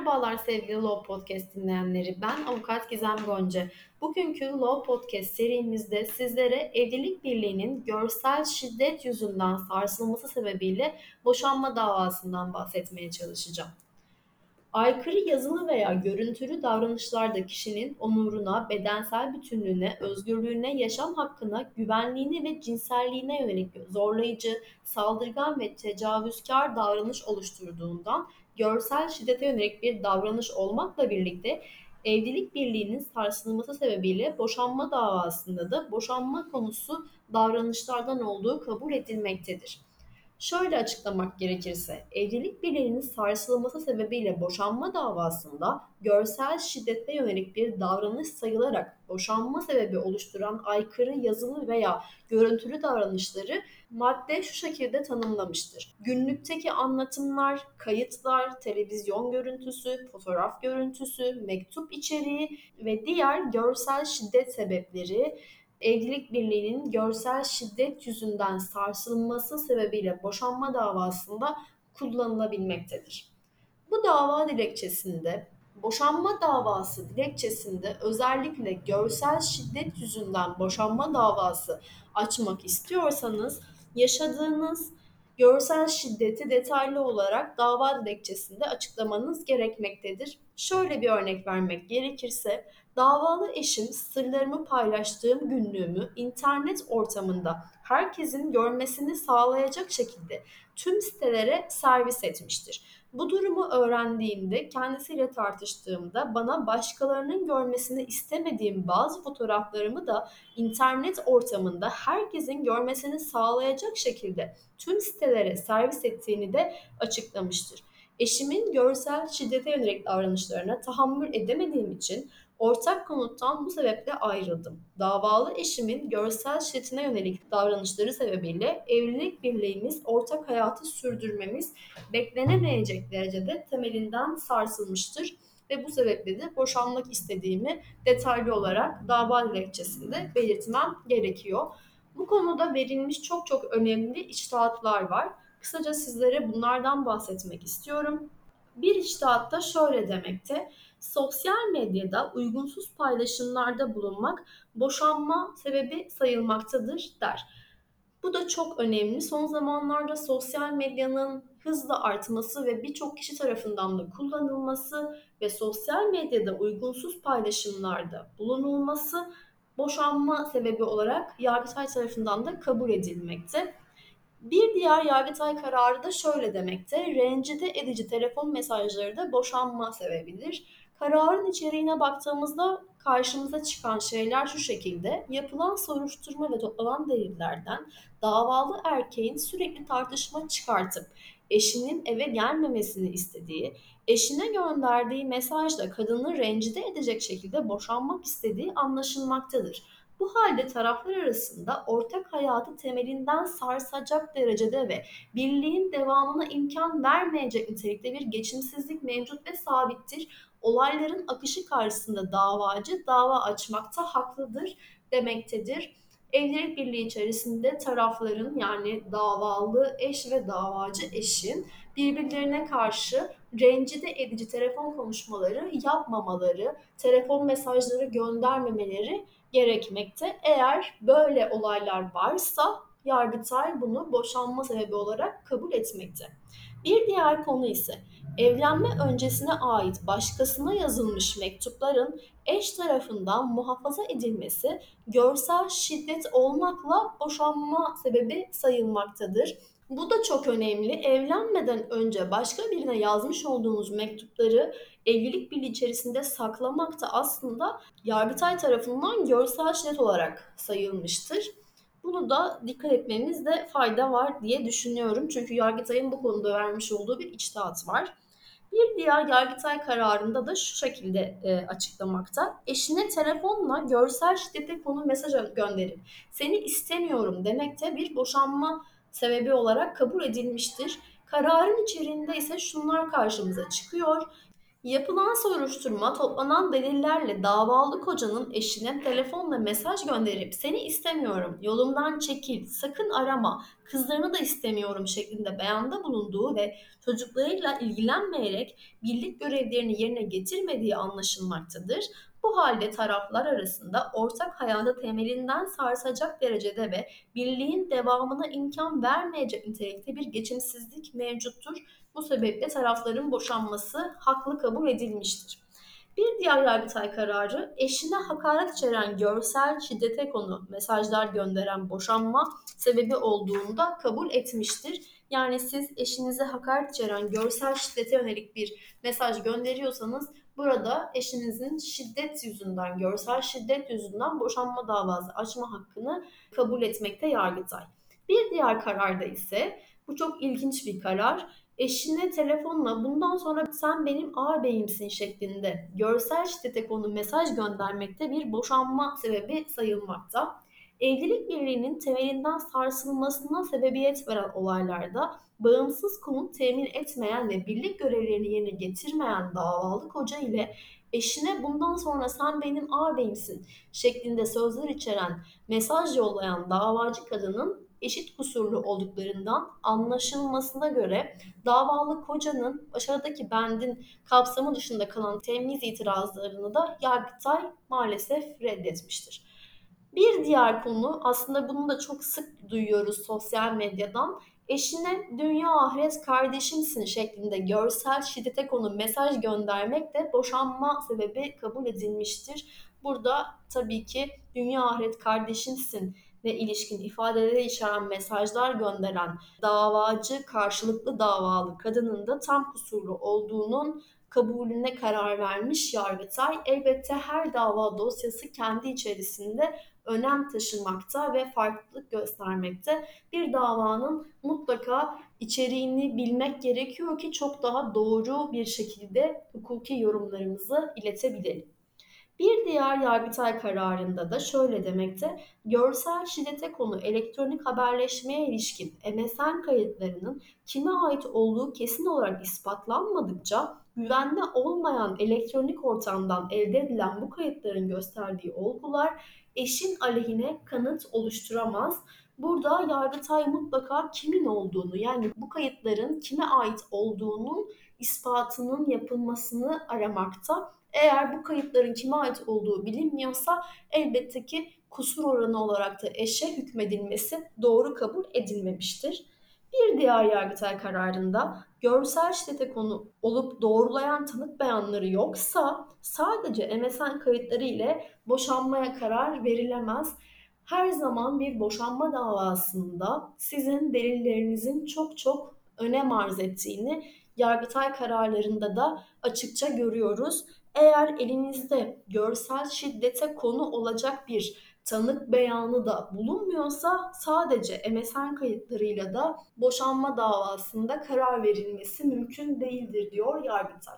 Merhabalar sevgili Law Podcast dinleyenleri. Ben Avukat Gizem Gonca. Bugünkü Law Podcast serimizde sizlere evlilik birliğinin görsel şiddet yüzünden sarsılması sebebiyle boşanma davasından bahsetmeye çalışacağım. Aykırı yazılı veya görüntülü davranışlarda kişinin onuruna, bedensel bütünlüğüne, özgürlüğüne, yaşam hakkına, güvenliğine ve cinselliğine yönelik zorlayıcı, saldırgan ve tecavüzkar davranış oluşturduğundan görsel şiddete yönelik bir davranış olmakla birlikte evlilik birliğinin sarsılması sebebiyle boşanma davasında da boşanma konusu davranışlardan olduğu kabul edilmektedir. Şöyle açıklamak gerekirse, evlilik birliğinin sarsılması sebebiyle boşanma davasında görsel şiddete yönelik bir davranış sayılarak boşanma sebebi oluşturan aykırı yazılı veya görüntülü davranışları madde şu şekilde tanımlamıştır. Günlükteki anlatımlar, kayıtlar, televizyon görüntüsü, fotoğraf görüntüsü, mektup içeriği ve diğer görsel şiddet sebepleri evlilik birliğinin görsel şiddet yüzünden sarsılması sebebiyle boşanma davasında kullanılabilmektedir. Bu dava dilekçesinde boşanma davası dilekçesinde özellikle görsel şiddet yüzünden boşanma davası açmak istiyorsanız yaşadığınız görsel şiddeti detaylı olarak dava dilekçesinde açıklamanız gerekmektedir. Şöyle bir örnek vermek gerekirse Davalı eşim sırlarımı paylaştığım günlüğümü internet ortamında herkesin görmesini sağlayacak şekilde tüm sitelere servis etmiştir. Bu durumu öğrendiğimde kendisiyle tartıştığımda bana başkalarının görmesini istemediğim bazı fotoğraflarımı da internet ortamında herkesin görmesini sağlayacak şekilde tüm sitelere servis ettiğini de açıklamıştır. Eşimin görsel şiddete yönelik davranışlarına tahammül edemediğim için Ortak konuttan bu sebeple ayrıldım. Davalı eşimin görsel şiddetine yönelik davranışları sebebiyle evlilik birliğimiz, ortak hayatı sürdürmemiz beklenemeyecek derecede temelinden sarsılmıştır ve bu sebeple de boşanmak istediğimi detaylı olarak dava dilekçesinde belirtmem gerekiyor. Bu konuda verilmiş çok çok önemli içtihatlar var. Kısaca sizlere bunlardan bahsetmek istiyorum. Bir içtihat da şöyle demekte. Sosyal medyada uygunsuz paylaşımlarda bulunmak boşanma sebebi sayılmaktadır der. Bu da çok önemli. Son zamanlarda sosyal medyanın hızla artması ve birçok kişi tarafından da kullanılması ve sosyal medyada uygunsuz paylaşımlarda bulunulması boşanma sebebi olarak Yargıtay tarafından da kabul edilmekte. Bir diğer Yargıtay kararı da şöyle demekte. Rencide edici telefon mesajları da boşanma sebebidir. Kararın içeriğine baktığımızda karşımıza çıkan şeyler şu şekilde. Yapılan soruşturma ve toplanan delillerden davalı erkeğin sürekli tartışma çıkartıp eşinin eve gelmemesini istediği, eşine gönderdiği mesajla kadını rencide edecek şekilde boşanmak istediği anlaşılmaktadır. Bu halde taraflar arasında ortak hayatı temelinden sarsacak derecede ve birliğin devamına imkan vermeyecek nitelikte bir geçimsizlik mevcut ve sabittir. Olayların akışı karşısında davacı dava açmakta haklıdır demektedir. Evlilik birliği içerisinde tarafların yani davalı eş ve davacı eşin birbirlerine karşı rencide edici telefon konuşmaları yapmamaları, telefon mesajları göndermemeleri gerekmekte. Eğer böyle olaylar varsa Yargıtay bunu boşanma sebebi olarak kabul etmekte. Bir diğer konu ise evlenme öncesine ait başkasına yazılmış mektupların eş tarafından muhafaza edilmesi görsel şiddet olmakla boşanma sebebi sayılmaktadır. Bu da çok önemli. Evlenmeden önce başka birine yazmış olduğunuz mektupları evlilik birliği içerisinde saklamak da aslında Yargıtay tarafından görsel şiddet olarak sayılmıştır. Bunu da dikkat etmemizde fayda var diye düşünüyorum. Çünkü Yargıtay'ın bu konuda vermiş olduğu bir içtihat var. Bir diğer Yargıtay kararında da şu şekilde e, açıklamakta. Eşine telefonla görsel şiddete konu mesaj gönderip seni istemiyorum demekte bir boşanma sebebi olarak kabul edilmiştir. Kararın içeriğinde ise şunlar karşımıza çıkıyor. Yapılan soruşturma toplanan delillerle davalı kocanın eşine telefonla mesaj gönderip seni istemiyorum, yolumdan çekil, sakın arama, kızlarını da istemiyorum şeklinde beyanda bulunduğu ve çocuklarıyla ilgilenmeyerek birlik görevlerini yerine getirmediği anlaşılmaktadır. Bu halde taraflar arasında ortak hayatı temelinden sarsacak derecede ve birliğin devamına imkan vermeyecek nitelikte bir geçimsizlik mevcuttur bu sebeple tarafların boşanması haklı kabul edilmiştir. Bir diğer Yargıtay kararı eşine hakaret içeren görsel şiddete konu mesajlar gönderen boşanma sebebi olduğunda kabul etmiştir. Yani siz eşinize hakaret içeren görsel şiddete yönelik bir mesaj gönderiyorsanız burada eşinizin şiddet yüzünden, görsel şiddet yüzünden boşanma davası açma hakkını kabul etmekte Yargıtay. Bir diğer kararda ise bu çok ilginç bir karar eşine telefonla bundan sonra sen benim ağabeyimsin şeklinde görsel şiddete konu mesaj göndermekte bir boşanma sebebi sayılmakta. Evlilik birliğinin temelinden sarsılmasına sebebiyet veren olaylarda bağımsız konut temin etmeyen ve birlik görevlerini yerine getirmeyen davalı koca ile eşine bundan sonra sen benim ağabeyimsin şeklinde sözler içeren mesaj yollayan davacı kadının eşit kusurlu olduklarından anlaşılmasına göre davalı kocanın aşağıdaki bendin kapsamı dışında kalan temiz itirazlarını da Yargıtay maalesef reddetmiştir. Bir diğer konu aslında bunu da çok sık duyuyoruz sosyal medyadan. Eşine dünya ahiret kardeşimsin şeklinde görsel şiddete konu mesaj göndermek de boşanma sebebi kabul edilmiştir. Burada tabii ki dünya ahiret kardeşimsin ve ilişkin ifadeleri içeren mesajlar gönderen davacı karşılıklı davalı kadının da tam kusurlu olduğunun kabulüne karar vermiş Yargıtay. Elbette her dava dosyası kendi içerisinde önem taşımakta ve farklılık göstermekte. Bir davanın mutlaka içeriğini bilmek gerekiyor ki çok daha doğru bir şekilde hukuki yorumlarımızı iletebilelim. Bir diğer Yargıtay kararında da şöyle demekte, görsel şiddete konu elektronik haberleşmeye ilişkin MSN kayıtlarının kime ait olduğu kesin olarak ispatlanmadıkça güvenli olmayan elektronik ortamdan elde edilen bu kayıtların gösterdiği olgular eşin aleyhine kanıt oluşturamaz. Burada Yargıtay mutlaka kimin olduğunu yani bu kayıtların kime ait olduğunun ispatının yapılmasını aramakta eğer bu kayıtların kime ait olduğu bilinmiyorsa elbette ki kusur oranı olarak da eşe hükmedilmesi doğru kabul edilmemiştir. Bir diğer Yargıtay kararında görsel şiddete konu olup doğrulayan tanık beyanları yoksa sadece MSN kayıtları ile boşanmaya karar verilemez. Her zaman bir boşanma davasında sizin delillerinizin çok çok önem arz ettiğini Yargıtay kararlarında da açıkça görüyoruz. Eğer elinizde görsel şiddete konu olacak bir tanık beyanı da bulunmuyorsa sadece MSN kayıtlarıyla da boşanma davasında karar verilmesi mümkün değildir diyor Yargıtay.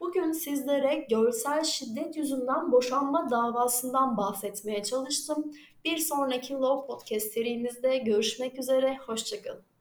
Bugün sizlere görsel şiddet yüzünden boşanma davasından bahsetmeye çalıştım. Bir sonraki Law Podcast serimizde görüşmek üzere, hoşçakalın.